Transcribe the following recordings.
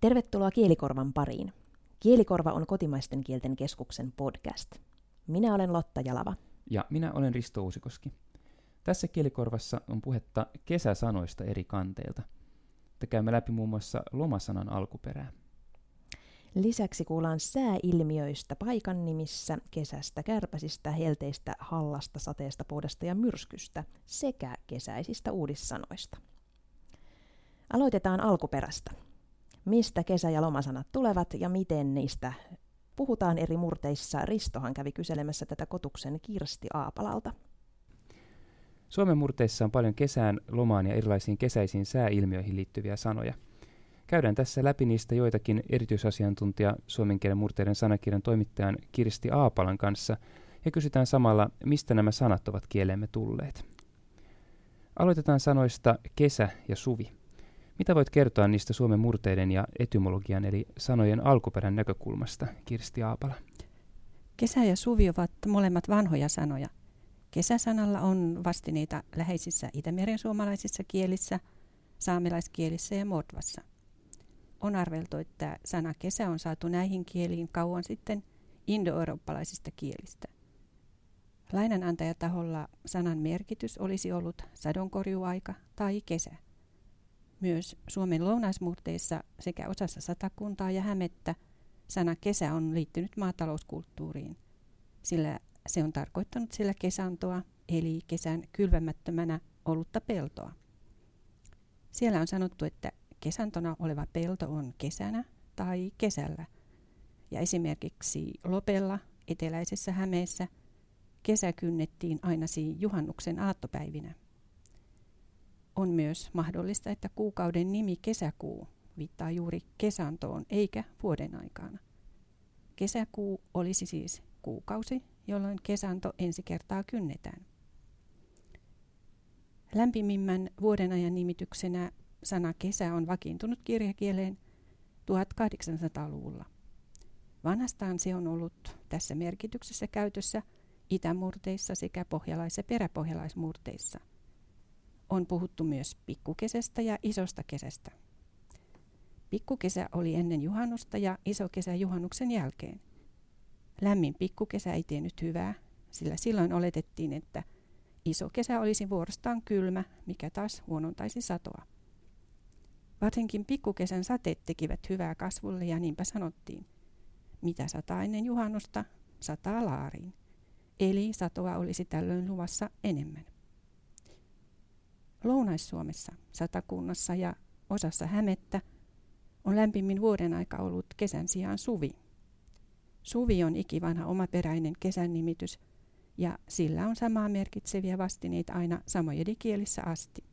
Tervetuloa Kielikorvan pariin. Kielikorva on kotimaisten kielten keskuksen podcast. Minä olen Lotta Jalava. Ja minä olen Risto Uusikoski. Tässä Kielikorvassa on puhetta kesäsanoista eri kanteilta. Te käymme läpi muun muassa lomasanan alkuperää. Lisäksi kuullaan sääilmiöistä paikan nimissä, kesästä, kärpäsistä, helteistä, hallasta, sateesta, puudesta ja myrskystä sekä kesäisistä uudissanoista. Aloitetaan alkuperästä. Mistä kesä- ja lomasanat tulevat ja miten niistä puhutaan eri murteissa? Ristohan kävi kyselemässä tätä kotuksen Kirsti Aapalalta. Suomen murteissa on paljon kesään, lomaan ja erilaisiin kesäisiin sääilmiöihin liittyviä sanoja. Käydään tässä läpi niistä joitakin erityisasiantuntija suomen kielen murteiden sanakirjan toimittajan Kirsti Aapalan kanssa ja kysytään samalla, mistä nämä sanat ovat kieleemme tulleet. Aloitetaan sanoista kesä ja suvi. Mitä voit kertoa niistä Suomen murteiden ja etymologian eli sanojen alkuperän näkökulmasta, Kirsti Aapala? Kesä ja suvi ovat molemmat vanhoja sanoja. Kesäsanalla on vastineita läheisissä itämeren suomalaisissa kielissä, saamelaiskielissä ja mordvassa. On arveltu, että sana kesä on saatu näihin kieliin kauan sitten indoeurooppalaisista kielistä. Lainanantajataholla sanan merkitys olisi ollut sadonkorjuaika tai kesä. Myös Suomen lounaismurteissa sekä osassa satakuntaa ja hämettä sana kesä on liittynyt maatalouskulttuuriin, sillä se on tarkoittanut sillä kesantoa, eli kesän kylvämättömänä ollutta peltoa. Siellä on sanottu, että kesantona oleva pelto on kesänä tai kesällä. Ja esimerkiksi Lopella, eteläisessä Hämeessä, kesä kynnettiin aina juhannuksen aattopäivinä. On myös mahdollista, että kuukauden nimi kesäkuu viittaa juuri kesantoon eikä vuoden aikana. Kesäkuu olisi siis kuukausi, jolloin kesanto ensi kertaa kynnetään. Lämpimimmän vuoden ajan nimityksenä sana kesä on vakiintunut kirjakieleen 1800-luvulla. Vanhastaan se on ollut tässä merkityksessä käytössä itämurteissa sekä pohjalais- ja peräpohjalaismurteissa – on puhuttu myös pikkukesästä ja isosta kesästä. Pikkukesä oli ennen juhannusta ja iso kesä juhannuksen jälkeen. Lämmin pikkukesä ei tiennyt hyvää, sillä silloin oletettiin, että iso kesä olisi vuorostaan kylmä, mikä taas huonontaisi satoa. Varsinkin pikkukesän sateet tekivät hyvää kasvulle ja niinpä sanottiin, mitä sataa ennen juhannusta, sataa laariin. Eli satoa olisi tällöin luvassa enemmän. Lounais-Suomessa, Satakunnassa ja osassa Hämettä on lämpimin vuoden aika ollut kesän sijaan suvi. Suvi on ikivanha omaperäinen kesän nimitys ja sillä on samaa merkitseviä vastineita aina samojedikielissä asti.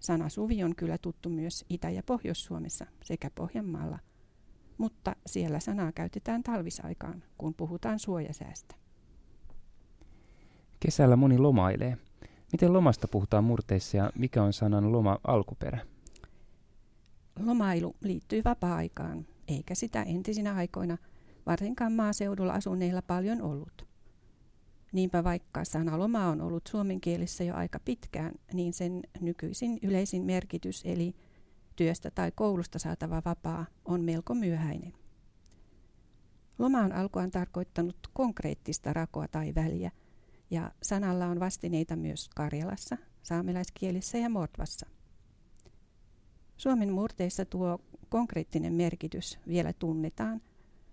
Sana suvi on kyllä tuttu myös Itä- ja Pohjois-Suomessa sekä Pohjanmaalla, mutta siellä sanaa käytetään talvisaikaan, kun puhutaan suojasäästä. Kesällä moni lomailee – Miten lomasta puhutaan murteissa ja mikä on sanan loma alkuperä? Lomailu liittyy vapaa-aikaan, eikä sitä entisinä aikoina varsinkaan maaseudulla asuneilla paljon ollut. Niinpä vaikka sana loma on ollut suomen kielissä jo aika pitkään, niin sen nykyisin yleisin merkitys eli työstä tai koulusta saatava vapaa on melko myöhäinen. Loma on alkuaan tarkoittanut konkreettista rakoa tai väliä – ja sanalla on vastineita myös Karjalassa, saamelaiskielissä ja Mordvassa. Suomen murteissa tuo konkreettinen merkitys vielä tunnetaan,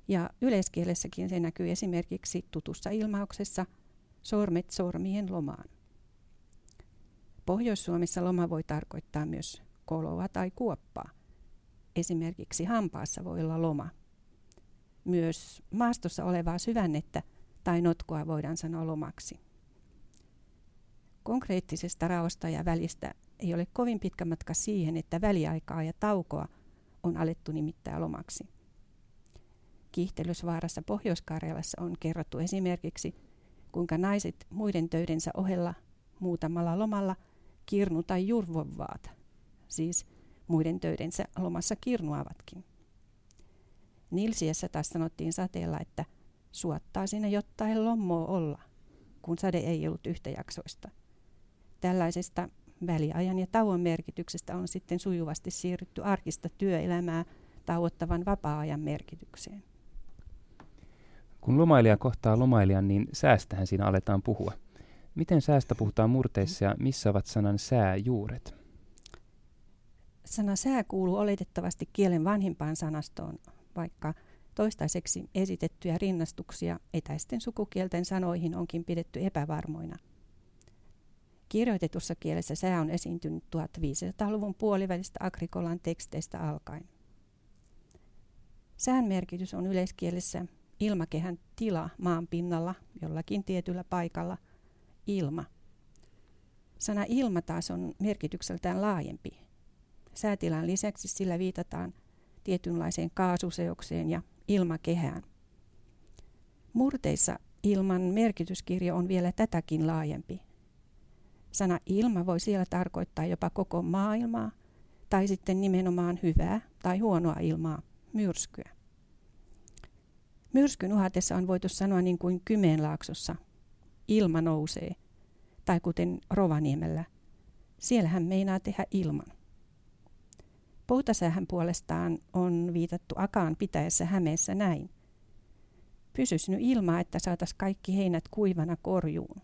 ja yleiskielessäkin se näkyy esimerkiksi tutussa ilmauksessa sormet sormien lomaan. Pohjois-Suomessa loma voi tarkoittaa myös koloa tai kuoppaa. Esimerkiksi hampaassa voi olla loma. Myös maastossa olevaa syvännettä tai notkoa voidaan sanoa lomaksi. Konkreettisesta raosta ja välistä ei ole kovin pitkä matka siihen, että väliaikaa ja taukoa on alettu nimittää lomaksi. Kiihtelysvaarassa Pohjois-Karjalassa on kerrottu esimerkiksi, kuinka naiset muiden töidensä ohella muutamalla lomalla kirnu tai jurvovaat, siis muiden töidensä lomassa kirnuavatkin. Nilsiessä taas sanottiin sateella, että suottaa sinne jotain lommoa olla, kun sade ei ollut yhtäjaksoista – Tällaisesta väliajan ja tauon merkityksestä on sitten sujuvasti siirrytty arkista työelämää tauottavan vapaa-ajan merkitykseen. Kun lomailija kohtaa lomailijan, niin säästähän siinä aletaan puhua. Miten säästä puhutaan murteissa ja missä ovat sanan sää juuret? Sana sää kuuluu oletettavasti kielen vanhimpaan sanastoon, vaikka toistaiseksi esitettyjä rinnastuksia etäisten sukukielten sanoihin onkin pidetty epävarmoina. Kirjoitetussa kielessä sää on esiintynyt 1500-luvun puolivälistä Agrikolan teksteistä alkaen. Sään merkitys on yleiskielessä ilmakehän tila maan pinnalla jollakin tietyllä paikalla, ilma. Sana ilma taas on merkitykseltään laajempi. Säätilan lisäksi sillä viitataan tietynlaiseen kaasuseokseen ja ilmakehään. Murteissa ilman merkityskirjo on vielä tätäkin laajempi. Sana ilma voi siellä tarkoittaa jopa koko maailmaa tai sitten nimenomaan hyvää tai huonoa ilmaa, myrskyä. Myrskyn uhatessa on voitu sanoa niin kuin Kymeenlaaksossa, ilma nousee, tai kuten Rovaniemellä, siellä hän meinaa tehdä ilman. Poutasäähän puolestaan on viitattu Akaan pitäessä Hämeessä näin. Pysys nyt ilmaa, että saatas kaikki heinät kuivana korjuun.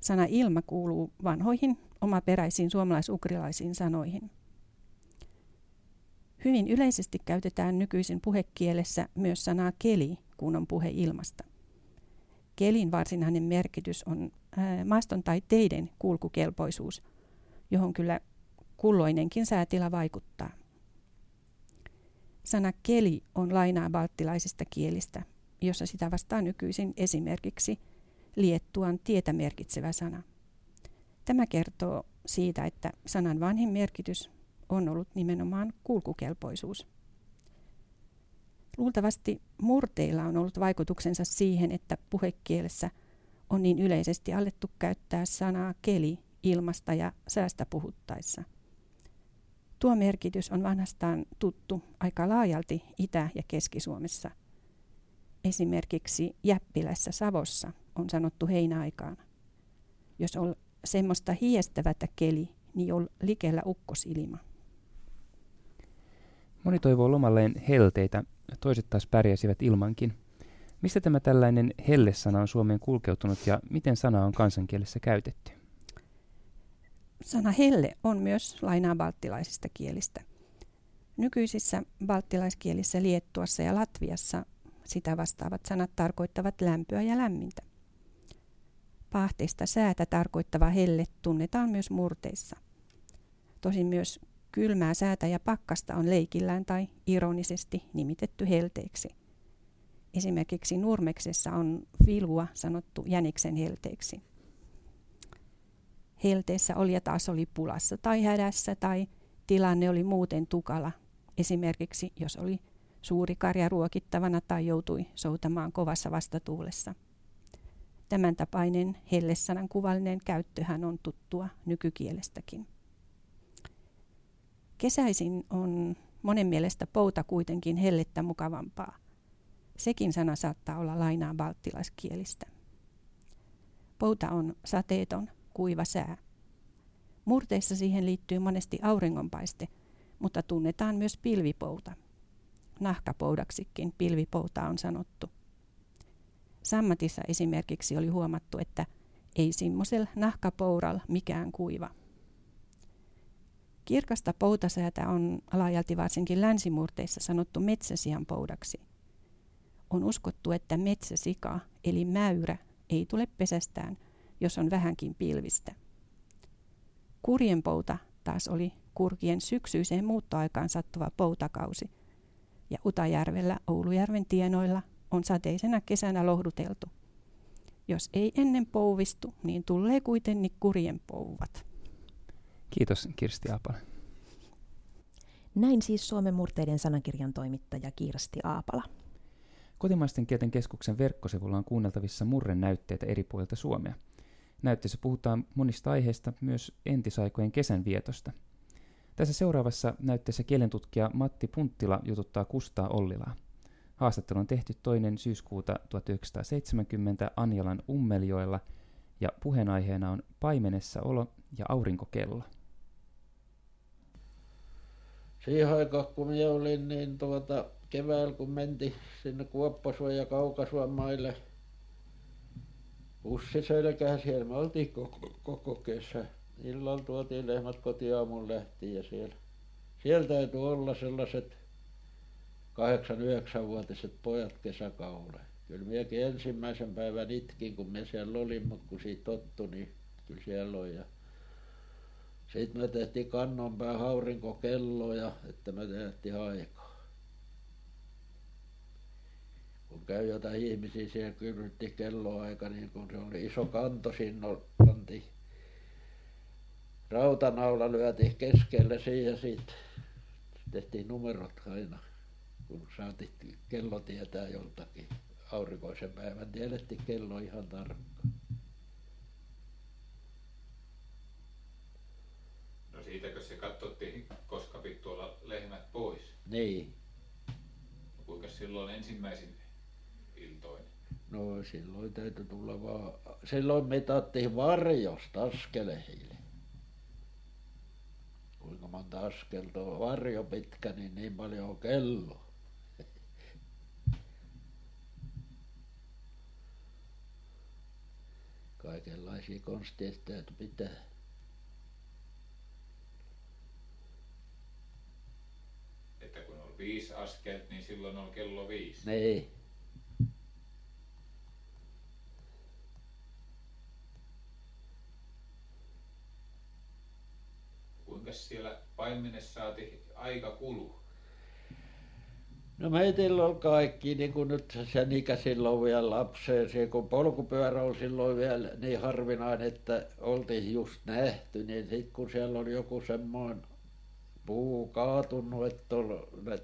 Sana ilma kuuluu vanhoihin, omaperäisiin suomalaisukrilaisiin sanoihin. Hyvin yleisesti käytetään nykyisin puhekielessä myös sanaa keli, kun on puhe ilmasta. Kelin varsinainen merkitys on maaston tai teiden kulkukelpoisuus, johon kyllä kulloinenkin säätila vaikuttaa. Sana keli on lainaa balttilaisista kielistä, jossa sitä vastaa nykyisin esimerkiksi liettuan tietä merkitsevä sana. Tämä kertoo siitä, että sanan vanhin merkitys on ollut nimenomaan kulkukelpoisuus. Luultavasti murteilla on ollut vaikutuksensa siihen, että puhekielessä on niin yleisesti alettu käyttää sanaa keli ilmasta ja säästä puhuttaessa. Tuo merkitys on vanhastaan tuttu aika laajalti Itä- ja Keski-Suomessa. Esimerkiksi Jäppilässä Savossa on sanottu heinäaikaan. Jos on semmoista hiestävätä keli, niin on likellä ukkosilma. Moni toivoo lomalleen helteitä, toiset taas pärjäsivät ilmankin. Mistä tämä tällainen helle-sana on Suomeen kulkeutunut ja miten sana on kansankielessä käytetty? Sana helle on myös lainaa balttilaisista kielistä. Nykyisissä balttilaiskielissä Liettuassa ja Latviassa sitä vastaavat sanat tarkoittavat lämpöä ja lämmintä. Pahteista säätä tarkoittava helle tunnetaan myös murteissa. Tosin myös kylmää säätä ja pakkasta on leikillään tai ironisesti nimitetty helteeksi. Esimerkiksi Nurmeksessa on filua sanottu jäniksen helteeksi. Helteessä oli ja taas oli pulassa tai hädässä tai tilanne oli muuten tukala. Esimerkiksi jos oli suuri karja ruokittavana tai joutui soutamaan kovassa vastatuulessa. Tämän tapainen hellesanan kuvallinen käyttöhän on tuttua nykykielestäkin. Kesäisin on monen mielestä pouta kuitenkin hellettä mukavampaa. Sekin sana saattaa olla lainaa balttilaiskielistä. Pouta on sateeton, kuiva sää. Murteissa siihen liittyy monesti auringonpaiste, mutta tunnetaan myös pilvipouta. Nahkapoudaksikin pilvipouta on sanottu. Sammatissa esimerkiksi oli huomattu, että ei simmosel nahkapoural mikään kuiva. Kirkasta poutasäätä on laajalti varsinkin länsimurteissa sanottu metsäsian poudaksi. On uskottu, että metsäsika eli mäyrä ei tule pesästään, jos on vähänkin pilvistä. Kurjenpouta taas oli kurkien syksyiseen muuttoaikaan sattuva poutakausi, ja Utajärvellä Oulujärven tienoilla on sateisena kesänä lohduteltu. Jos ei ennen pouvistu, niin tulee kuitenkin kurjen pouvat. Kiitos Kirsti Aapala. Näin siis Suomen murteiden sanakirjan toimittaja Kirsti Aapala. Kotimaisten kielten keskuksen verkkosivulla on kuunneltavissa murrenäytteitä eri puolilta Suomea. Näytteessä puhutaan monista aiheista, myös entisaikojen kesän vietosta. Tässä seuraavassa näytteessä kielentutkija Matti Punttila jututtaa Kustaa Ollilaa. Haastattelu on tehty toinen syyskuuta 1970 Anjalan Ummeljoella – ja puheenaiheena on paimenessa olo ja aurinkokello. Siihen aikaan, kun minä olin, niin tuota, keväällä kun mentiin sinne Kuoppasuon ja Kaukasuon maille pussi selkään, siellä. Me oltiin koko, koko kesä. Illalla tuotiin lehmät kotiaamun lähtiin ja siellä, siellä täytyi olla sellaiset kahdeksan yhdeksänvuotiset pojat kesäkaudella kyllä minäkin ensimmäisen päivän itkin kun minä siellä olin mutta kun siitä tottui niin kyllä siellä on ja sitten me tehtiin kannonpään aurinkokelloja että me tehtiin aikaa kun kävi jotakin ihmisiä siellä kysytti kelloaika niin kun se oli iso kanto siinä pantiin rautanaula lyötiin keskelle siihen ja siitä tehtiin numerot aina kun saatiin kello tietää joltakin aurinkoisen päivän tiedettiin kello ihan tarkkaan. No siitäkös se katsottiin koska piti tuolla lehmät pois? Niin. No kuinkas silloin ensimmäisin no silloin täytyi tulla vain silloin mitattiin varjosta askeleilla kuinka monta askelta on varjo pitkä niin niin paljon on kello. Kaikenlaisia konsteja täytyi pitää että kun oli viisi askelta niin silloin oli kello viisi niin kuinkas siellä paimenessa saatiin aika kului no meillä oli kaikki niin kuin nyt sen ikäisillä on vielä lapsensa kun polkupyörä oli silloin vielä niin harvinainen että oltiin just nähty niin sitten kun siellä oli joku semmoinen puu kaatunut että oli ne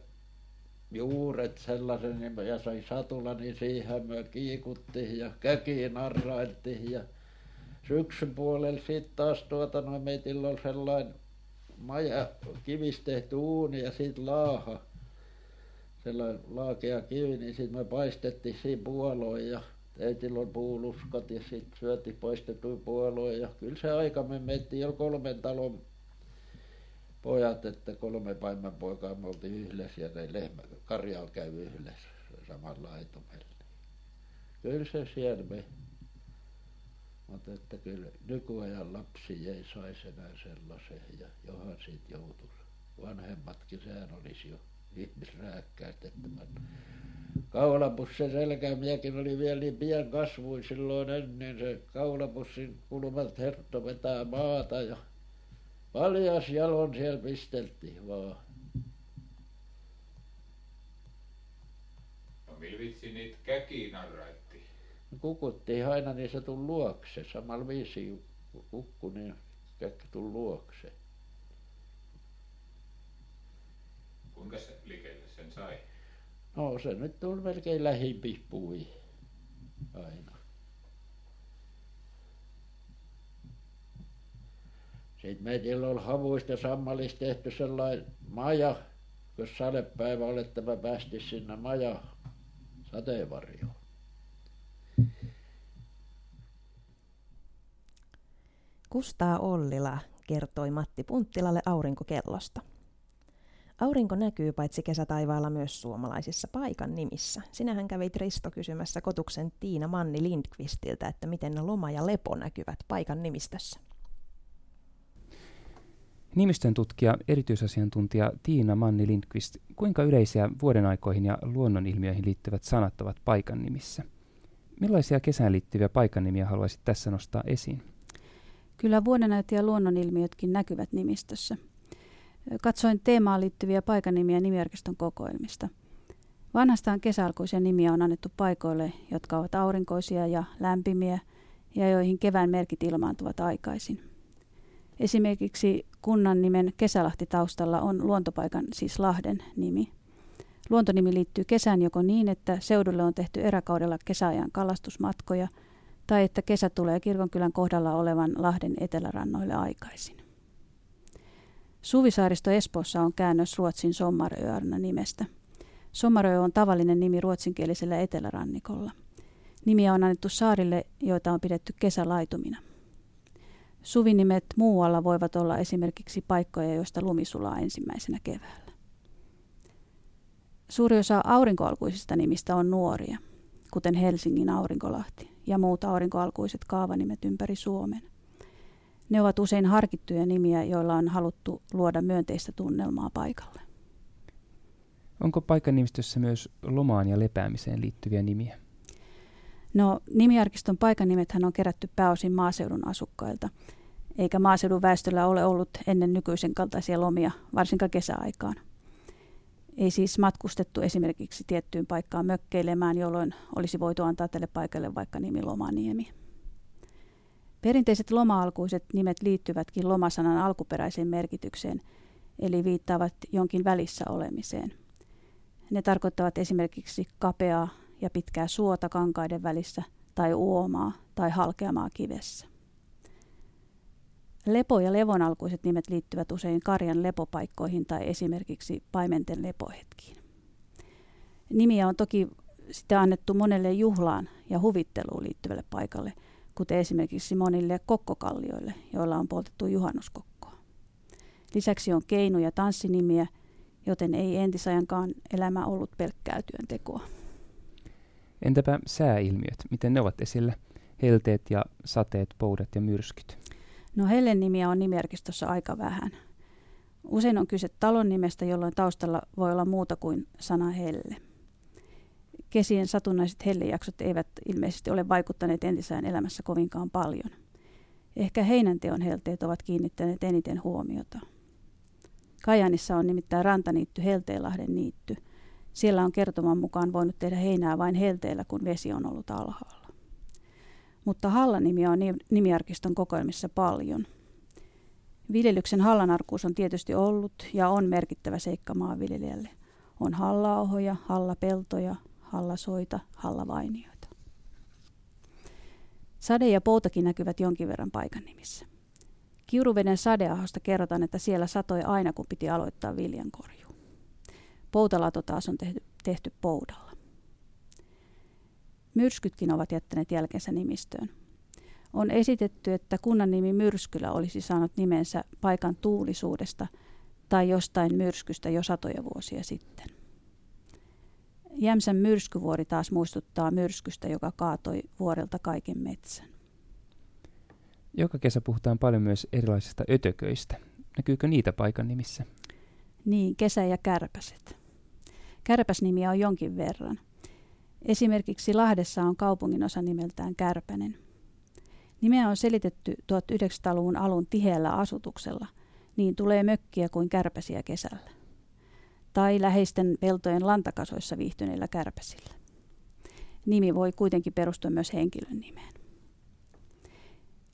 juuret sellaisen niin ja sai satula niin siihen me kiikuttiin ja kökiä narrailtiin ja syksypuolella sitten taas tuota noin meillä oli sellainen kivistä tehty uuni ja sitten laaha. Sellainen laakea kivi niin sitten me paistettiin siinä puoloja ja äidillä oli puuluskat ja sitten syötiin paistettuja puoloja ja kyllä se aika me mentiin jo kolmen talon pojat että kolme paimenpoikaa me oltiin yhdessä ja ne lehmät karjalla kävi yhdessä samalla laitumella niin kyllä se siellä meni mutta että kyllä nykyajan lapsia ei saisi enää sellaiseen ja johan siitä joutuisi. Vanhemmatkin sehän olisi jo ihmisrääkkäystä että panna kaulapussin selkään minäkin olin vielä niin pienkasvuinen silloin ennen. Se kaulapussin kulmalta herttoi vetämään maata ja paljain jaloin siellä pisteltiin vain kukuttiin aina niin se tuli luokse. Samalla viisiin kukkui niin käki tuli luokse. Kuinkas likelle sen sai? No se nyt tuli melkein lähimpiin puihin aina. Sitten meillä oli havuista ja sammalista tehty sellainen maja jos sadepäivä oli että me päästiin sinne majaan sateenvarjoon Kustaa Ollila kertoi Matti Punttilalle aurinkokellosta. Aurinko näkyy paitsi kesätaivaalla myös suomalaisissa paikan nimissä. Sinähän kävit Risto kysymässä kotuksen Tiina Manni Lindqvistiltä, että miten loma ja lepo näkyvät paikan nimistössä. Nimistön tutkija, erityisasiantuntija Tiina Manni Lindqvist, kuinka yleisiä vuodenaikoihin ja luonnonilmiöihin liittyvät sanat ovat paikan nimissä? Millaisia kesään liittyviä paikannimiä haluaisit tässä nostaa esiin? Kyllä vuodenajat ja luonnonilmiötkin näkyvät nimistössä. Katsoin teemaan liittyviä paikanimiä nimiarkiston kokoelmista. Vanhastaan kesäalkuisia nimiä on annettu paikoille, jotka ovat aurinkoisia ja lämpimiä ja joihin kevään merkit ilmaantuvat aikaisin. Esimerkiksi kunnan nimen Kesälahti taustalla on luontopaikan, siis Lahden, nimi. Luontonimi liittyy kesään joko niin, että seudulle on tehty eräkaudella kesäajan kalastusmatkoja, tai että kesä tulee kirkonkylän kohdalla olevan Lahden etelärannoille aikaisin. Suvisaaristo Espoossa on käännös Ruotsin Sommaröarna nimestä. Sommarö on tavallinen nimi ruotsinkielisellä etelärannikolla. Nimiä on annettu saarille, joita on pidetty kesälaitumina. Suvinimet muualla voivat olla esimerkiksi paikkoja, joista lumi sulaa ensimmäisenä keväällä. Suuri osa aurinkoalkuisista nimistä on nuoria, kuten Helsingin aurinkolahti ja muut aurinkoalkuiset kaavanimet ympäri Suomen. Ne ovat usein harkittuja nimiä, joilla on haluttu luoda myönteistä tunnelmaa paikalle. Onko paikanimistössä myös lomaan ja lepäämiseen liittyviä nimiä? No, nimiarkiston paikanimethän on kerätty pääosin maaseudun asukkailta, eikä maaseudun väestöllä ole ollut ennen nykyisen kaltaisia lomia, varsinkaan kesäaikaan. Ei siis matkustettu esimerkiksi tiettyyn paikkaan mökkeilemään, jolloin olisi voitu antaa tälle paikalle vaikka nimi Lomaniemi. Perinteiset loma-alkuiset nimet liittyvätkin lomasanan alkuperäiseen merkitykseen, eli viittaavat jonkin välissä olemiseen. Ne tarkoittavat esimerkiksi kapeaa ja pitkää suota kankaiden välissä tai uomaa tai halkeamaa kivessä. Lepo- ja levonalkuiset nimet liittyvät usein karjan lepopaikkoihin tai esimerkiksi paimenten lepohetkiin. Nimiä on toki sitä annettu monelle juhlaan ja huvitteluun liittyvälle paikalle, kuten esimerkiksi monille kokkokallioille, joilla on poltettu juhannuskokkoa. Lisäksi on keinu- ja tanssinimiä, joten ei entisajankaan elämä ollut pelkkää työntekoa. Entäpä sääilmiöt, miten ne ovat esillä? Helteet ja sateet, poudat ja myrskyt. No Hellen nimiä on nimiarkistossa aika vähän. Usein on kyse talon nimestä, jolloin taustalla voi olla muuta kuin sana helle. Kesien satunnaiset hellejaksot eivät ilmeisesti ole vaikuttaneet entisään elämässä kovinkaan paljon. Ehkä heinänteon helteet ovat kiinnittäneet eniten huomiota. Kajanissa on nimittäin rantaniitty Helteenlahden niitty. Siellä on kertoman mukaan voinut tehdä heinää vain helteellä, kun vesi on ollut alhaalla mutta Hallanimiä on nimiarkiston kokoelmissa paljon. Viljelyksen hallanarkuus on tietysti ollut ja on merkittävä seikka maanviljelijälle. On hallaohoja, hallapeltoja, hallasoita, hallavainioita. Sade ja poutakin näkyvät jonkin verran paikan nimissä. Kiuruveden sadeahosta kerrotaan, että siellä satoi aina, kun piti aloittaa viljankorjuu. Poutalato taas on tehty, tehty poudalla. Myrskytkin ovat jättäneet jälkensä nimistöön. On esitetty, että kunnan nimi Myrskylä olisi saanut nimensä paikan tuulisuudesta tai jostain myrskystä jo satoja vuosia sitten. Jämsän myrskyvuori taas muistuttaa myrskystä, joka kaatoi vuorelta kaiken metsän. Joka kesä puhutaan paljon myös erilaisista ötököistä. Näkyykö niitä paikan nimissä? Niin, kesä ja kärpäset. Kärpäsnimiä on jonkin verran. Esimerkiksi Lahdessa on kaupungin osa nimeltään Kärpänen. Nimeä on selitetty 1900-luvun alun tiheällä asutuksella, niin tulee mökkiä kuin kärpäsiä kesällä. Tai läheisten peltojen lantakasoissa viihtyneillä kärpäsillä. Nimi voi kuitenkin perustua myös henkilön nimeen.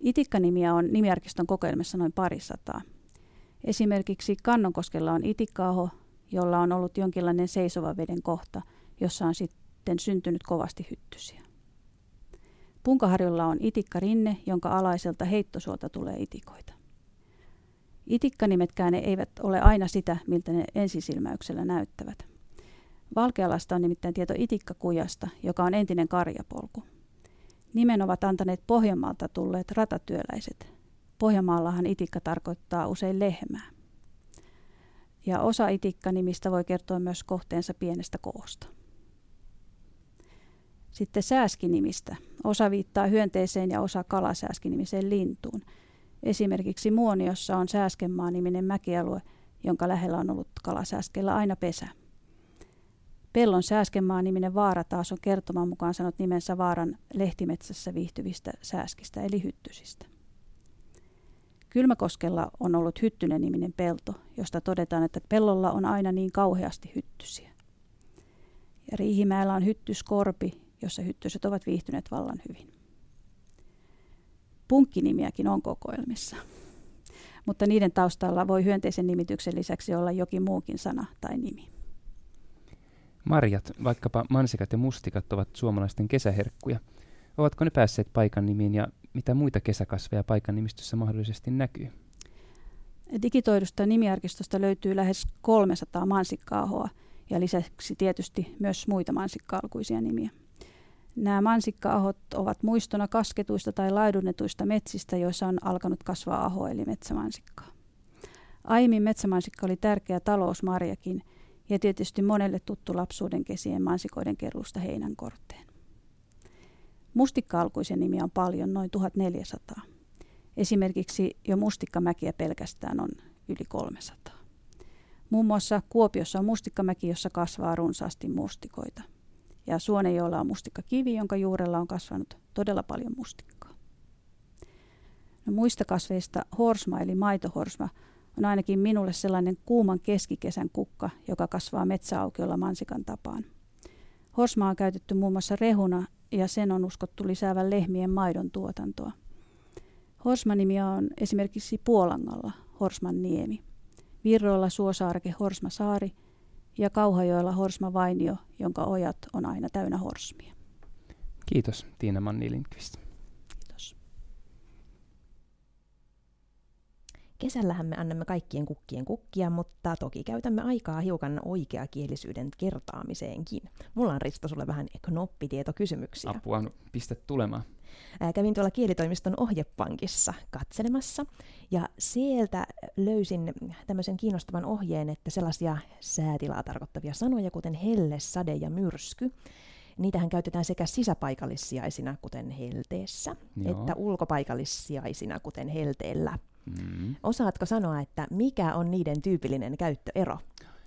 Itikkanimiä on nimiarkiston kokoelmassa noin parisataa. Esimerkiksi Kannonkoskella on itikkaaho, jolla on ollut jonkinlainen seisova veden kohta, jossa on sitten sitten syntynyt kovasti hyttysiä. Punkaharjulla on itikkarinne, jonka alaiselta heittosuolta tulee itikoita. Itikkanimetkään eivät ole aina sitä, miltä ne ensisilmäyksellä näyttävät. Valkealasta on nimittäin tieto itikkakujasta, joka on entinen karjapolku. Nimen ovat antaneet Pohjanmaalta tulleet ratatyöläiset. Pohjanmaallahan itikka tarkoittaa usein lehmää. Ja osa itikkanimistä voi kertoa myös kohteensa pienestä koosta. Sitten sääskinimistä. Osa viittaa hyönteiseen ja osa kalasääskinimiseen lintuun. Esimerkiksi Muoniossa on Sääskenmaa-niminen mäkialue, jonka lähellä on ollut kalasääskellä aina pesä. Pellon Sääskenmaa-niminen vaara taas on kertoman mukaan sanot nimensä vaaran lehtimetsässä viihtyvistä sääskistä eli hyttysistä. Kylmäkoskella on ollut Hyttynen niminen pelto, josta todetaan, että pellolla on aina niin kauheasti hyttysiä. Ja Riihimäellä on hyttyskorpi, jossa hyttyset ovat viihtyneet vallan hyvin. Punkkinimiäkin on kokoelmissa, mutta niiden taustalla voi hyönteisen nimityksen lisäksi olla jokin muukin sana tai nimi. Marjat, vaikkapa mansikat ja mustikat, ovat suomalaisten kesäherkkuja. Ovatko ne päässeet paikan nimiin ja mitä muita kesäkasveja paikan nimistössä mahdollisesti näkyy? Digitoidusta nimiarkistosta löytyy lähes 300 mansikkaahoa ja lisäksi tietysti myös muita mansikka nimiä. Nämä mansikka-ahot ovat muistona kasketuista tai laidunnetuista metsistä, joissa on alkanut kasvaa aho eli metsämansikkaa. Aiemmin metsämansikka oli tärkeä talousmarjakin ja tietysti monelle tuttu lapsuuden kesien mansikoiden keruusta heinänkorteen. Mustikka-alkuisen nimi on paljon, noin 1400. Esimerkiksi jo mustikkamäkiä pelkästään on yli 300. Muun muassa Kuopiossa on mustikkamäki, jossa kasvaa runsaasti mustikoita. Ja Suonejoella on mustikkakivi, jonka juurella on kasvanut todella paljon mustikkaa. No, muista kasveista horsma eli maitohorsma on ainakin minulle sellainen kuuman keskikesän kukka, joka kasvaa metsäaukiolla mansikan tapaan. Horsmaa on käytetty muun muassa rehuna ja sen on uskottu lisäävän lehmien maidon tuotantoa. Horsmanimi on esimerkiksi Puolangalla Horsman niemi, Virroilla Suosaareke Horsma saari ja Kauhajoella Horsma vainio, jonka ojat on aina täynnä horsmia. Kiitos Tiina Manni Lindqvist. Kiitos. Kesällähän me annamme kaikkien kukkien kukkia, mutta toki käytämme aikaa hiukan oikeakielisyyden kertaamiseenkin. Mulla on Risto sulle vähän knoppitietokysymyksiä. Apua, no, pistä tulemaan. Ää, kävin tuolla kielitoimiston ohjepankissa katselemassa ja sieltä löysin tämmöisen kiinnostavan ohjeen, että sellaisia säätilaa tarkoittavia sanoja kuten helle, sade ja myrsky, niitähän käytetään sekä sisäpaikallissijaisina, kuten helteessä, Joo. että ulkopaikallissijaisina, kuten helteellä. Mm. Osaatko sanoa, että mikä on niiden tyypillinen käyttöero?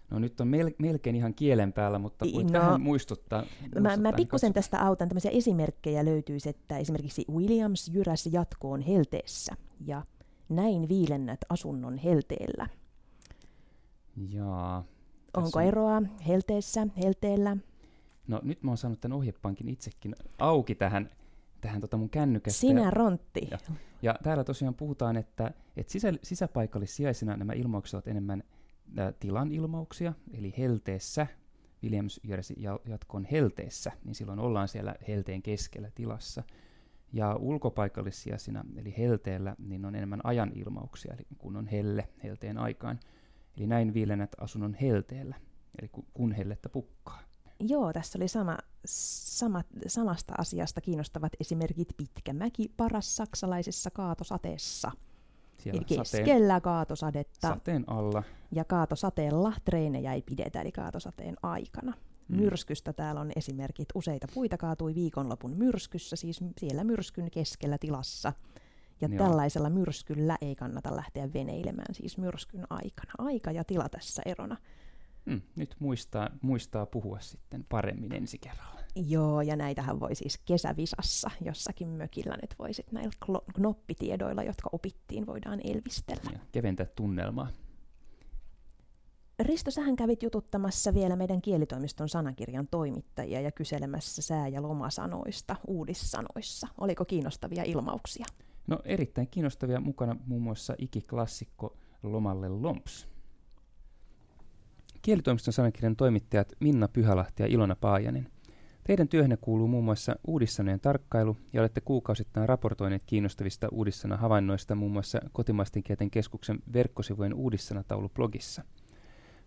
No nyt on mel- melkein ihan kielen päällä, mutta voit No, vähän muistuttaa. Mä, muistuttaa, mä niin pikkusen tästä autan. Tämmöisiä esimerkkejä löytyisi, että esimerkiksi Williams jyräsi jatkoon helteessä ja näin viilennät asunnon helteellä. Jaa. Onko on- eroa helteessä, helteellä? No nyt mä oon saanut tämän ohjepankin itsekin auki tähän, tähän tota mun kännykästä. Sinä Ja, rontti. Ja. Ja täällä tosiaan puhutaan, että, että sisä, sisäpaikallissijaisina nämä ilmaukset ovat enemmän ä, tilan ilmauksia, eli helteessä, Williams jyräsi ja- jatkoon helteessä, niin silloin ollaan siellä helteen keskellä tilassa. Ja ulkopaikallissijaisina, eli helteellä, niin on enemmän ajan ilmauksia, eli kun on helle helteen aikaan. Eli näin viilennät asunnon helteellä, eli ku- kun hellettä pukkaa. Joo, tässä oli sama, sama, samasta asiasta kiinnostavat esimerkit Pitkämäki paras saksalaisessa kaatosateessa. Siellä Eli sateen, keskellä kaatosadetta sateen alla. ja kaatosateella treenejä ei pidetä, eli kaatosateen aikana. Mm. Myrskystä täällä on esimerkit. Useita puita kaatui viikonlopun myrskyssä, siis siellä myrskyn keskellä tilassa. Ja Joo. tällaisella myrskyllä ei kannata lähteä veneilemään, siis myrskyn aikana. Aika ja tila tässä erona. Mm, nyt muistaa, muistaa puhua sitten paremmin ensi kerralla. Joo, ja näitähän voi siis kesävisassa jossakin mökillä nyt voisit näillä klo- knoppitiedoilla, jotka opittiin, voidaan elvistellä. Ja keventää tunnelmaa. Risto, sähän kävit jututtamassa vielä meidän kielitoimiston sanakirjan toimittajia ja kyselemässä sää- ja lomasanoista uudissanoissa. Oliko kiinnostavia ilmauksia? No erittäin kiinnostavia mukana muun muassa ikiklassikko Lomalle Lomps. Kielitoimiston sanakirjan toimittajat Minna Pyhälahti ja Ilona Paajanen. Teidän työhönne kuuluu muun muassa uudissanojen tarkkailu ja olette kuukausittain raportoineet kiinnostavista uudissana havainnoista muun muassa Kotimaisten kielten keskuksen verkkosivujen uudissanataulu-blogissa.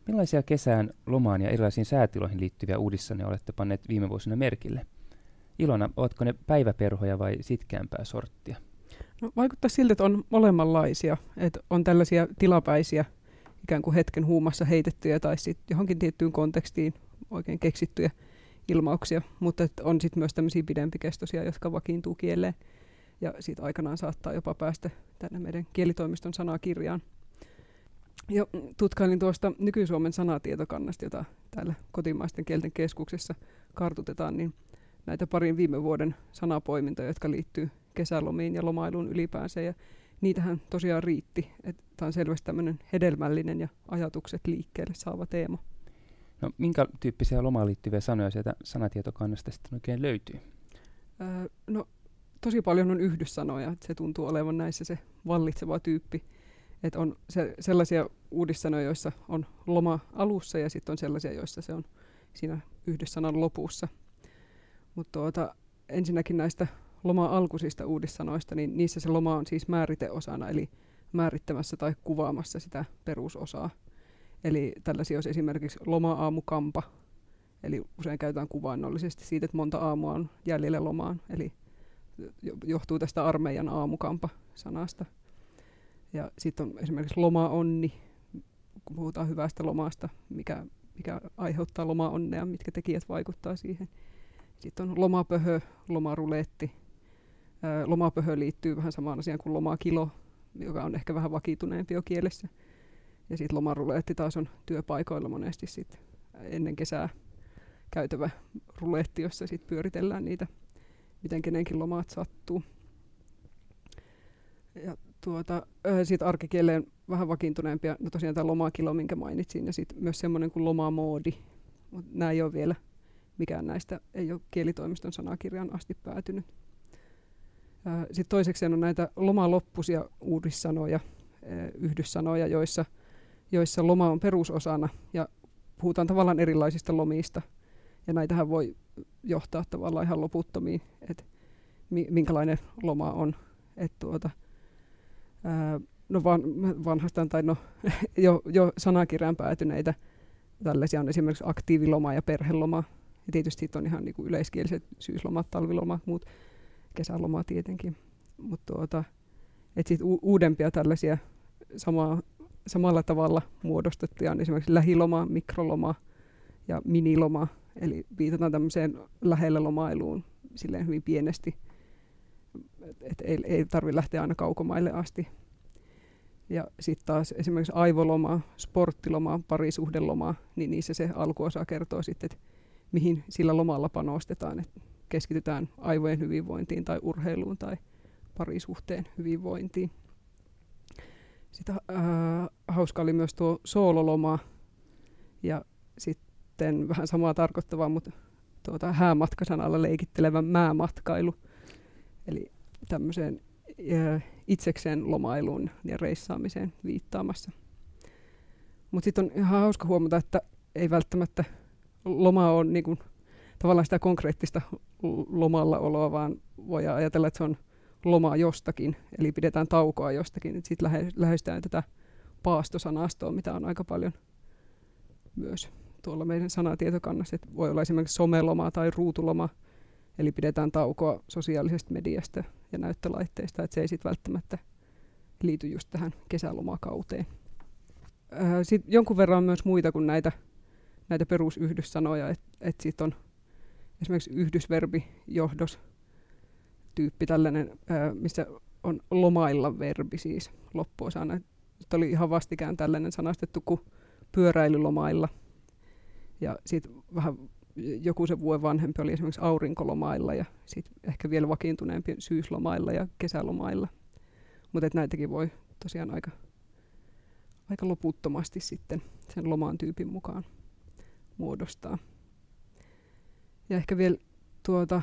Millaisia kesään, lomaan ja erilaisiin säätiloihin liittyviä uudissanoja olette panneet viime vuosina merkille? Ilona, ovatko ne päiväperhoja vai sitkeämpää sorttia? No, vaikuttaa siltä, että on molemmanlaisia. Että on tällaisia tilapäisiä, ikään kuin hetken huumassa heitettyjä tai sitten johonkin tiettyyn kontekstiin oikein keksittyjä ilmauksia. Mutta on sitten myös tämmöisiä pidempikestoisia, jotka vakiintuu kieleen. Ja siitä aikanaan saattaa jopa päästä tänne meidän kielitoimiston sanakirjaan. Ja tutkailin tuosta nyky-Suomen sanatietokannasta, jota täällä kotimaisten kielten keskuksessa kartutetaan, niin näitä parin viime vuoden sanapoimintoja, jotka liittyy kesälomiin ja lomailuun ylipäänsä. Ja niitähän tosiaan riitti. Tämä on selvästi tämmöinen hedelmällinen ja ajatukset liikkeelle saava teema. No, minkä tyyppisiä lomaan liittyviä sanoja sieltä sanatietokannasta sitten oikein löytyy? Öö, no tosi paljon on yhdyssanoja, että se tuntuu olevan näissä se vallitseva tyyppi. Että on se, sellaisia uudissanoja, joissa on loma alussa ja sitten on sellaisia, joissa se on siinä yhdyssanan lopussa. Mutta tuota, ensinnäkin näistä loma-alkuisista uudissanoista, niin niissä se loma on siis määriteosana, eli määrittämässä tai kuvaamassa sitä perusosaa. Eli tällaisia olisi esimerkiksi loma-aamukampa, Eli usein käytetään kuvainnollisesti siitä, että monta aamua on jäljellä lomaan. Eli johtuu tästä armeijan aamukampa-sanasta. Ja sitten on esimerkiksi loma-onni, kun puhutaan hyvästä lomasta, mikä, mikä aiheuttaa loma-onnea, mitkä tekijät vaikuttaa siihen. Sitten on lomapöhö, lomaruleetti. Lomapöhö liittyy vähän samaan asiaan kuin lomakilo, joka on ehkä vähän vakituneempi jo kielessä. Ja sitten lomaruleetti taas on työpaikoilla monesti sit ennen kesää käytävä ruletti, jossa sit pyöritellään niitä, miten kenenkin lomaat sattuu. Ja tuota, siitä arkikieleen vähän vakiintuneempia, no tosiaan tämä lomakilo, minkä mainitsin, ja sitten myös semmoinen kuin lomamoodi. Mutta nämä ei ole vielä, mikään näistä ei ole kielitoimiston sanakirjan asti päätynyt. Sitten toiseksi on näitä lomaloppuisia uudissanoja, yhdyssanoja, joissa, joissa loma on perusosana ja puhutaan tavallaan erilaisista lomista. Ja näitähän voi johtaa tavallaan ihan loputtomiin, että minkälainen loma on. Et tuota, no van, vanhastaan tai no jo, jo sanakirjaan päätyneitä tällaisia on esimerkiksi aktiiviloma ja perheloma. Ja tietysti on ihan niin kuin yleiskieliset syyslomat, talvilomat, muut kesäloma tietenkin. Mutta tuota, et sit u- uudempia tällaisia samaa, samalla tavalla muodostettuja on esimerkiksi lähiloma, mikroloma ja miniloma. Eli viitataan tämmöiseen lähellä lomailuun silleen hyvin pienesti. Et ei, ei tarvitse lähteä aina kaukomaille asti. Ja sitten taas esimerkiksi aivoloma, sporttiloma, parisuhdeloma, niin niissä se alkuosa kertoo sitten, että mihin sillä lomalla panostetaan. Et keskitytään aivojen hyvinvointiin tai urheiluun tai parisuhteen hyvinvointiin. Sitten äh, hauska oli myös tuo soololoma ja sitten vähän samaa tarkoittavaa, mutta tuota, häämatkasanalla leikittelevä määmatkailu. Eli tämmöiseen äh, itsekseen lomailuun ja reissaamiseen viittaamassa. Mutta sitten on ihan hauska huomata, että ei välttämättä loma ole niin tavallaan sitä konkreettista lomalla oloa, vaan voi ajatella, että se on lomaa jostakin, eli pidetään taukoa jostakin. Sitten lähe, lähestytään tätä paastosanastoa, mitä on aika paljon myös tuolla meidän sanatietokannassa. Että voi olla esimerkiksi someloma tai ruutuloma, eli pidetään taukoa sosiaalisesta mediasta ja näyttölaitteista, että se ei sitten välttämättä liity just tähän kesälomakauteen. Sitten jonkun verran on myös muita kuin näitä, näitä perusyhdyssanoja, että et sitten on esimerkiksi yhdysverbi, johdos, tyyppi tällainen, missä on lomailla verbi siis loppuosana. Sitten oli ihan vastikään tällainen sanastettu kuin pyöräilylomailla. Ja sitten vähän joku se vuoden vanhempi oli esimerkiksi aurinkolomailla ja sitten ehkä vielä vakiintuneempi syyslomailla ja kesälomailla. Mutta näitäkin voi tosiaan aika, aika loputtomasti sitten sen lomaan tyypin mukaan muodostaa. Ja ehkä vielä tuota,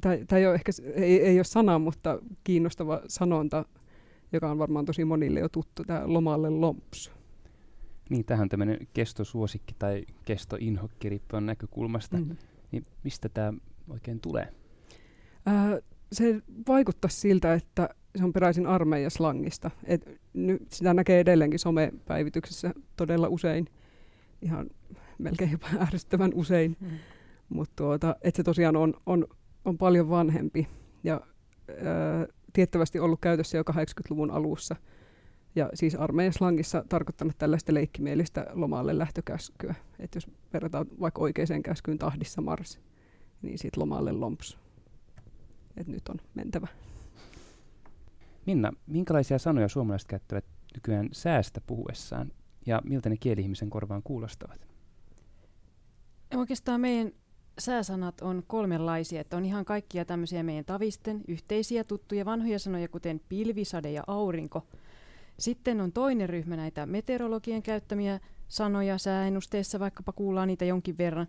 tämä ei ole ehkä ei, ei ole sana, mutta kiinnostava sanonta, joka on varmaan tosi monille jo tuttu, tämä lomalle lomps. Niin, tähän on tämmöinen kestosuosikki tai kestoinhokki riippuen näkökulmasta. Mm. Niin mistä tämä oikein tulee? Ää, se vaikuttaa siltä, että se on peräisin armeijaslangista. Et nyt sitä näkee edelleenkin somepäivityksessä todella usein, ihan melkein jopa ärsyttävän usein. Mm. Mutta tuota, että se tosiaan on, on, on paljon vanhempi ja ää, tiettävästi ollut käytössä jo 80-luvun alussa. Ja siis armeijan slangissa tarkoittanut tällaista leikkimielistä lomalle lähtökäskyä. Että jos verrataan vaikka oikeaan käskyyn tahdissa mars, niin sitten lomalle lomps. Että nyt on mentävä. Minna, minkälaisia sanoja suomalaiset käyttävät nykyään säästä puhuessaan ja miltä ne kieli-ihmisen korvaan kuulostavat? Oikeastaan meidän sääsanat on kolmenlaisia, että on ihan kaikkia tämmöisiä meidän tavisten yhteisiä tuttuja vanhoja sanoja, kuten pilvisade ja aurinko. Sitten on toinen ryhmä näitä meteorologien käyttämiä sanoja sääennusteessa, vaikkapa kuullaan niitä jonkin verran.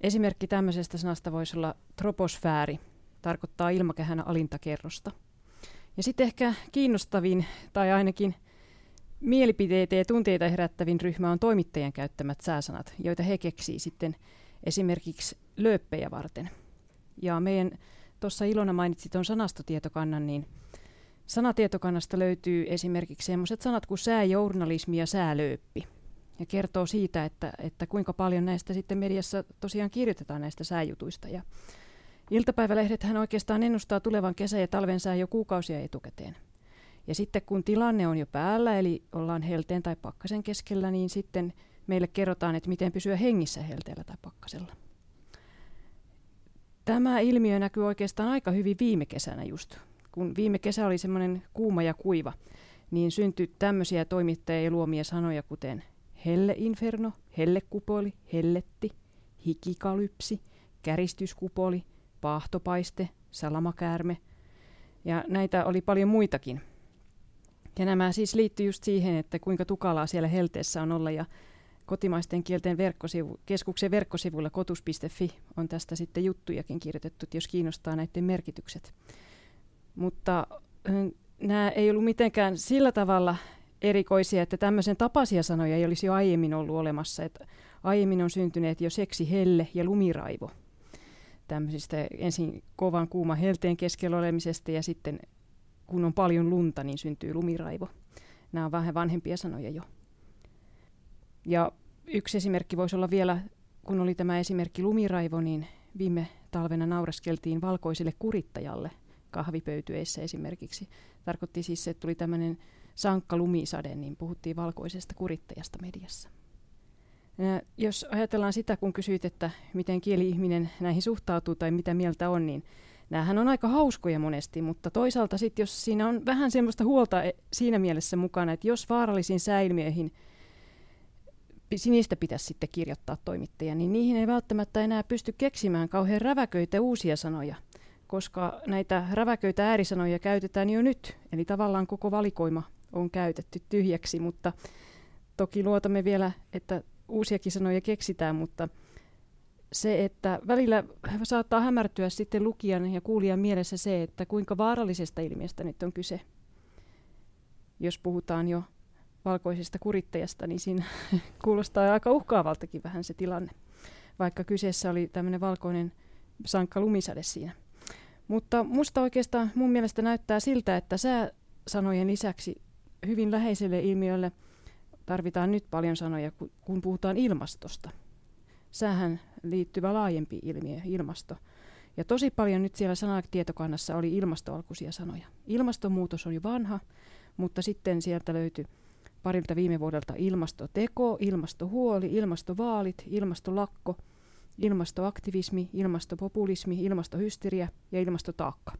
Esimerkki tämmöisestä sanasta voisi olla troposfääri, tarkoittaa ilmakehän alintakerrosta. Ja sitten ehkä kiinnostavin, tai ainakin mielipiteitä ja tunteita herättävin ryhmä on toimittajien käyttämät sääsanat, joita he keksii sitten esimerkiksi lööppejä varten. Ja meidän tuossa Ilona mainitsi tuon sanastotietokannan, niin sanatietokannasta löytyy esimerkiksi sellaiset sanat kuin sääjournalismi ja säälööppi. ja kertoo siitä, että, että kuinka paljon näistä sitten mediassa tosiaan kirjoitetaan näistä sääjutuista. Ja iltapäivälehdet hän oikeastaan ennustaa tulevan kesä- ja talven sää jo kuukausia etukäteen. Ja sitten kun tilanne on jo päällä, eli ollaan helteen tai pakkasen keskellä, niin sitten meille kerrotaan, että miten pysyä hengissä helteellä tai pakkasella. Tämä ilmiö näkyy oikeastaan aika hyvin viime kesänä just. Kun viime kesä oli semmoinen kuuma ja kuiva, niin syntyi tämmöisiä toimittajien luomia sanoja, kuten helleinferno, hellekupoli, helletti, hikikalypsi, käristyskupoli, paahtopaiste, salamakäärme. Ja näitä oli paljon muitakin. Ja nämä siis liittyy just siihen, että kuinka tukalaa siellä helteessä on olla. Ja kotimaisten kielten verkkosivu, keskuksen verkkosivulla kotus.fi on tästä sitten juttujakin kirjoitettu, jos kiinnostaa näiden merkitykset. Mutta nämä ei ollut mitenkään sillä tavalla erikoisia, että tämmöisen tapaisia sanoja ei olisi jo aiemmin ollut olemassa. Että aiemmin on syntyneet jo seksi, helle ja lumiraivo. Tämmöisistä ensin kovan kuuma helteen keskellä olemisesta ja sitten kun on paljon lunta, niin syntyy lumiraivo. Nämä on vähän vanhempia sanoja jo. Ja yksi esimerkki voisi olla vielä, kun oli tämä esimerkki lumiraivo, niin viime talvena nauraskeltiin valkoiselle kurittajalle kahvipöytyeissä esimerkiksi. Tarkoitti siis, että tuli tämmöinen sankka lumisade, niin puhuttiin valkoisesta kurittajasta mediassa. Jos ajatellaan sitä, kun kysyit, että miten kieli-ihminen näihin suhtautuu tai mitä mieltä on, niin Nämähän on aika hauskoja monesti, mutta toisaalta sitten, jos siinä on vähän semmoista huolta e, siinä mielessä mukana, että jos vaarallisiin säilmiöihin niistä pitäisi sitten kirjoittaa toimittaja, niin niihin ei välttämättä enää pysty keksimään kauhean räväköitä uusia sanoja, koska näitä räväköitä äärisanoja käytetään jo nyt, eli tavallaan koko valikoima on käytetty tyhjäksi, mutta toki luotamme vielä, että uusiakin sanoja keksitään, mutta se, että välillä saattaa hämärtyä sitten lukijan ja kuulijan mielessä se, että kuinka vaarallisesta ilmiöstä nyt on kyse. Jos puhutaan jo valkoisesta kurittajasta, niin siinä kuulostaa aika uhkaavaltakin vähän se tilanne, vaikka kyseessä oli tämmöinen valkoinen sankka lumisade siinä. Mutta musta oikeastaan mun mielestä näyttää siltä, että sääsanojen lisäksi hyvin läheiselle ilmiölle tarvitaan nyt paljon sanoja, kun puhutaan ilmastosta. Sähän liittyvä laajempi ilmiö, ilmasto. Ja tosi paljon nyt siellä sanatietokannassa oli ilmastoalkuisia sanoja. Ilmastonmuutos on jo vanha, mutta sitten sieltä löytyi parilta viime vuodelta ilmastoteko, ilmastohuoli, ilmastovaalit, ilmastolakko, ilmastoaktivismi, ilmastopopulismi, ilmastohysteria ja ilmastotaakka.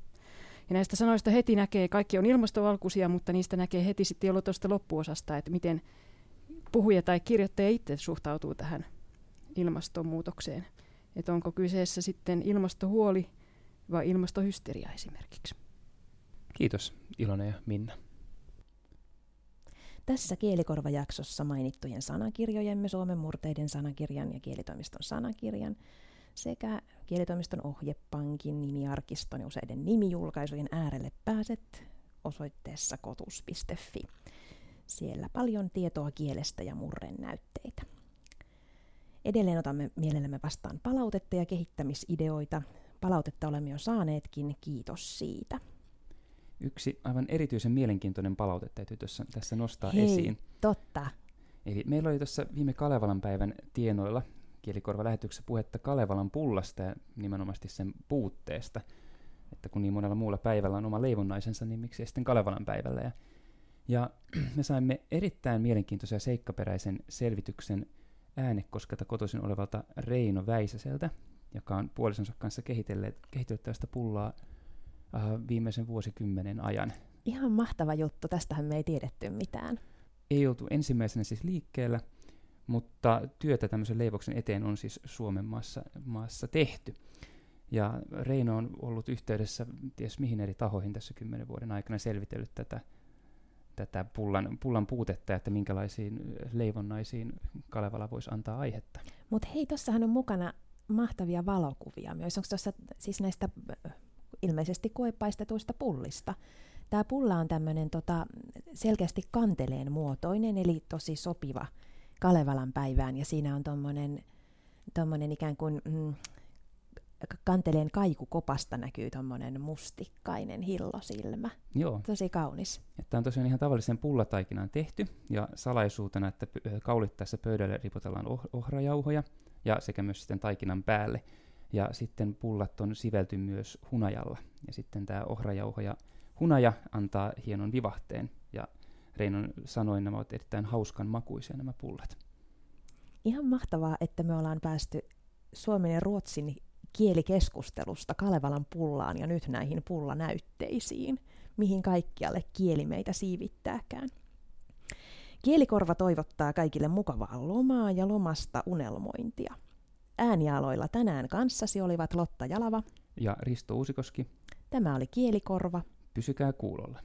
Ja näistä sanoista heti näkee, kaikki on ilmastovalkuisia, mutta niistä näkee heti sitten jo tuosta loppuosasta, että miten puhuja tai kirjoittaja itse suhtautuu tähän ilmastonmuutokseen. Että onko kyseessä sitten ilmastohuoli vai ilmastohysteria esimerkiksi. Kiitos Ilona ja Minna. Tässä kielikorvajaksossa mainittujen sanakirjojemme Suomen murteiden sanakirjan ja kielitoimiston sanakirjan sekä kielitoimiston ohjepankin nimiarkiston ja useiden nimijulkaisujen äärelle pääset osoitteessa kotus.fi. Siellä paljon tietoa kielestä ja murren näytteitä. Edelleen otamme mielellämme vastaan palautetta ja kehittämisideoita. Palautetta olemme jo saaneetkin, kiitos siitä. Yksi aivan erityisen mielenkiintoinen palaute täytyy tuossa, tässä nostaa Hei, esiin. totta. Eli meillä oli tuossa viime Kalevalan päivän tienoilla kielikorva-lähetyksessä puhetta Kalevalan pullasta ja nimenomaan sen puutteesta. Että kun niin monella muulla päivällä on oma leivonnaisensa, niin miksi sitten Kalevalan päivällä. Ja, ja me saimme erittäin mielenkiintoisen ja seikkaperäisen selvityksen – Äänekoskelta kotoisin olevalta Reino Väisäseltä, joka on puolisonsa kanssa kehitellyt, tästä pullaa äh, viimeisen vuosikymmenen ajan. Ihan mahtava juttu, tästähän me ei tiedetty mitään. Ei oltu ensimmäisenä siis liikkeellä, mutta työtä tämmöisen leivoksen eteen on siis Suomen maassa, maassa tehty. Ja Reino on ollut yhteydessä ties mihin eri tahoihin tässä kymmenen vuoden aikana selvitellyt tätä tätä pullan, pullan puutetta, että minkälaisiin leivonnaisiin Kalevala voisi antaa aihetta. Mutta hei, tuossahan on mukana mahtavia valokuvia myös. Onko tuossa siis näistä ilmeisesti koepaistetuista pullista? Tämä pulla on tämmöinen tota, selkeästi kanteleen muotoinen, eli tosi sopiva Kalevalan päivään, ja siinä on tuommoinen tommonen ikään kuin mm, kanteleen kaikukopasta näkyy tuommoinen mustikkainen hillosilmä. Joo. Tosi kaunis. Tämä on tosiaan ihan tavallisen pullataikinaan tehty, ja salaisuutena, että kaulittaessa pöydälle ripotellaan oh- ohrajauhoja, ja sekä myös sitten taikinan päälle. Ja sitten pullat on sivelty myös hunajalla. Ja sitten tämä ohrajauho ja hunaja antaa hienon vivahteen. Ja Reinon sanoin, nämä ovat erittäin hauskan makuisia nämä pullat. Ihan mahtavaa, että me ollaan päästy Suomen ja Ruotsin kielikeskustelusta Kalevalan pullaan ja nyt näihin pullanäytteisiin, mihin kaikkialle kieli meitä siivittääkään. Kielikorva toivottaa kaikille mukavaa lomaa ja lomasta unelmointia. Äänialoilla tänään kanssasi olivat Lotta Jalava ja Risto Uusikoski. Tämä oli Kielikorva. Pysykää kuulolla.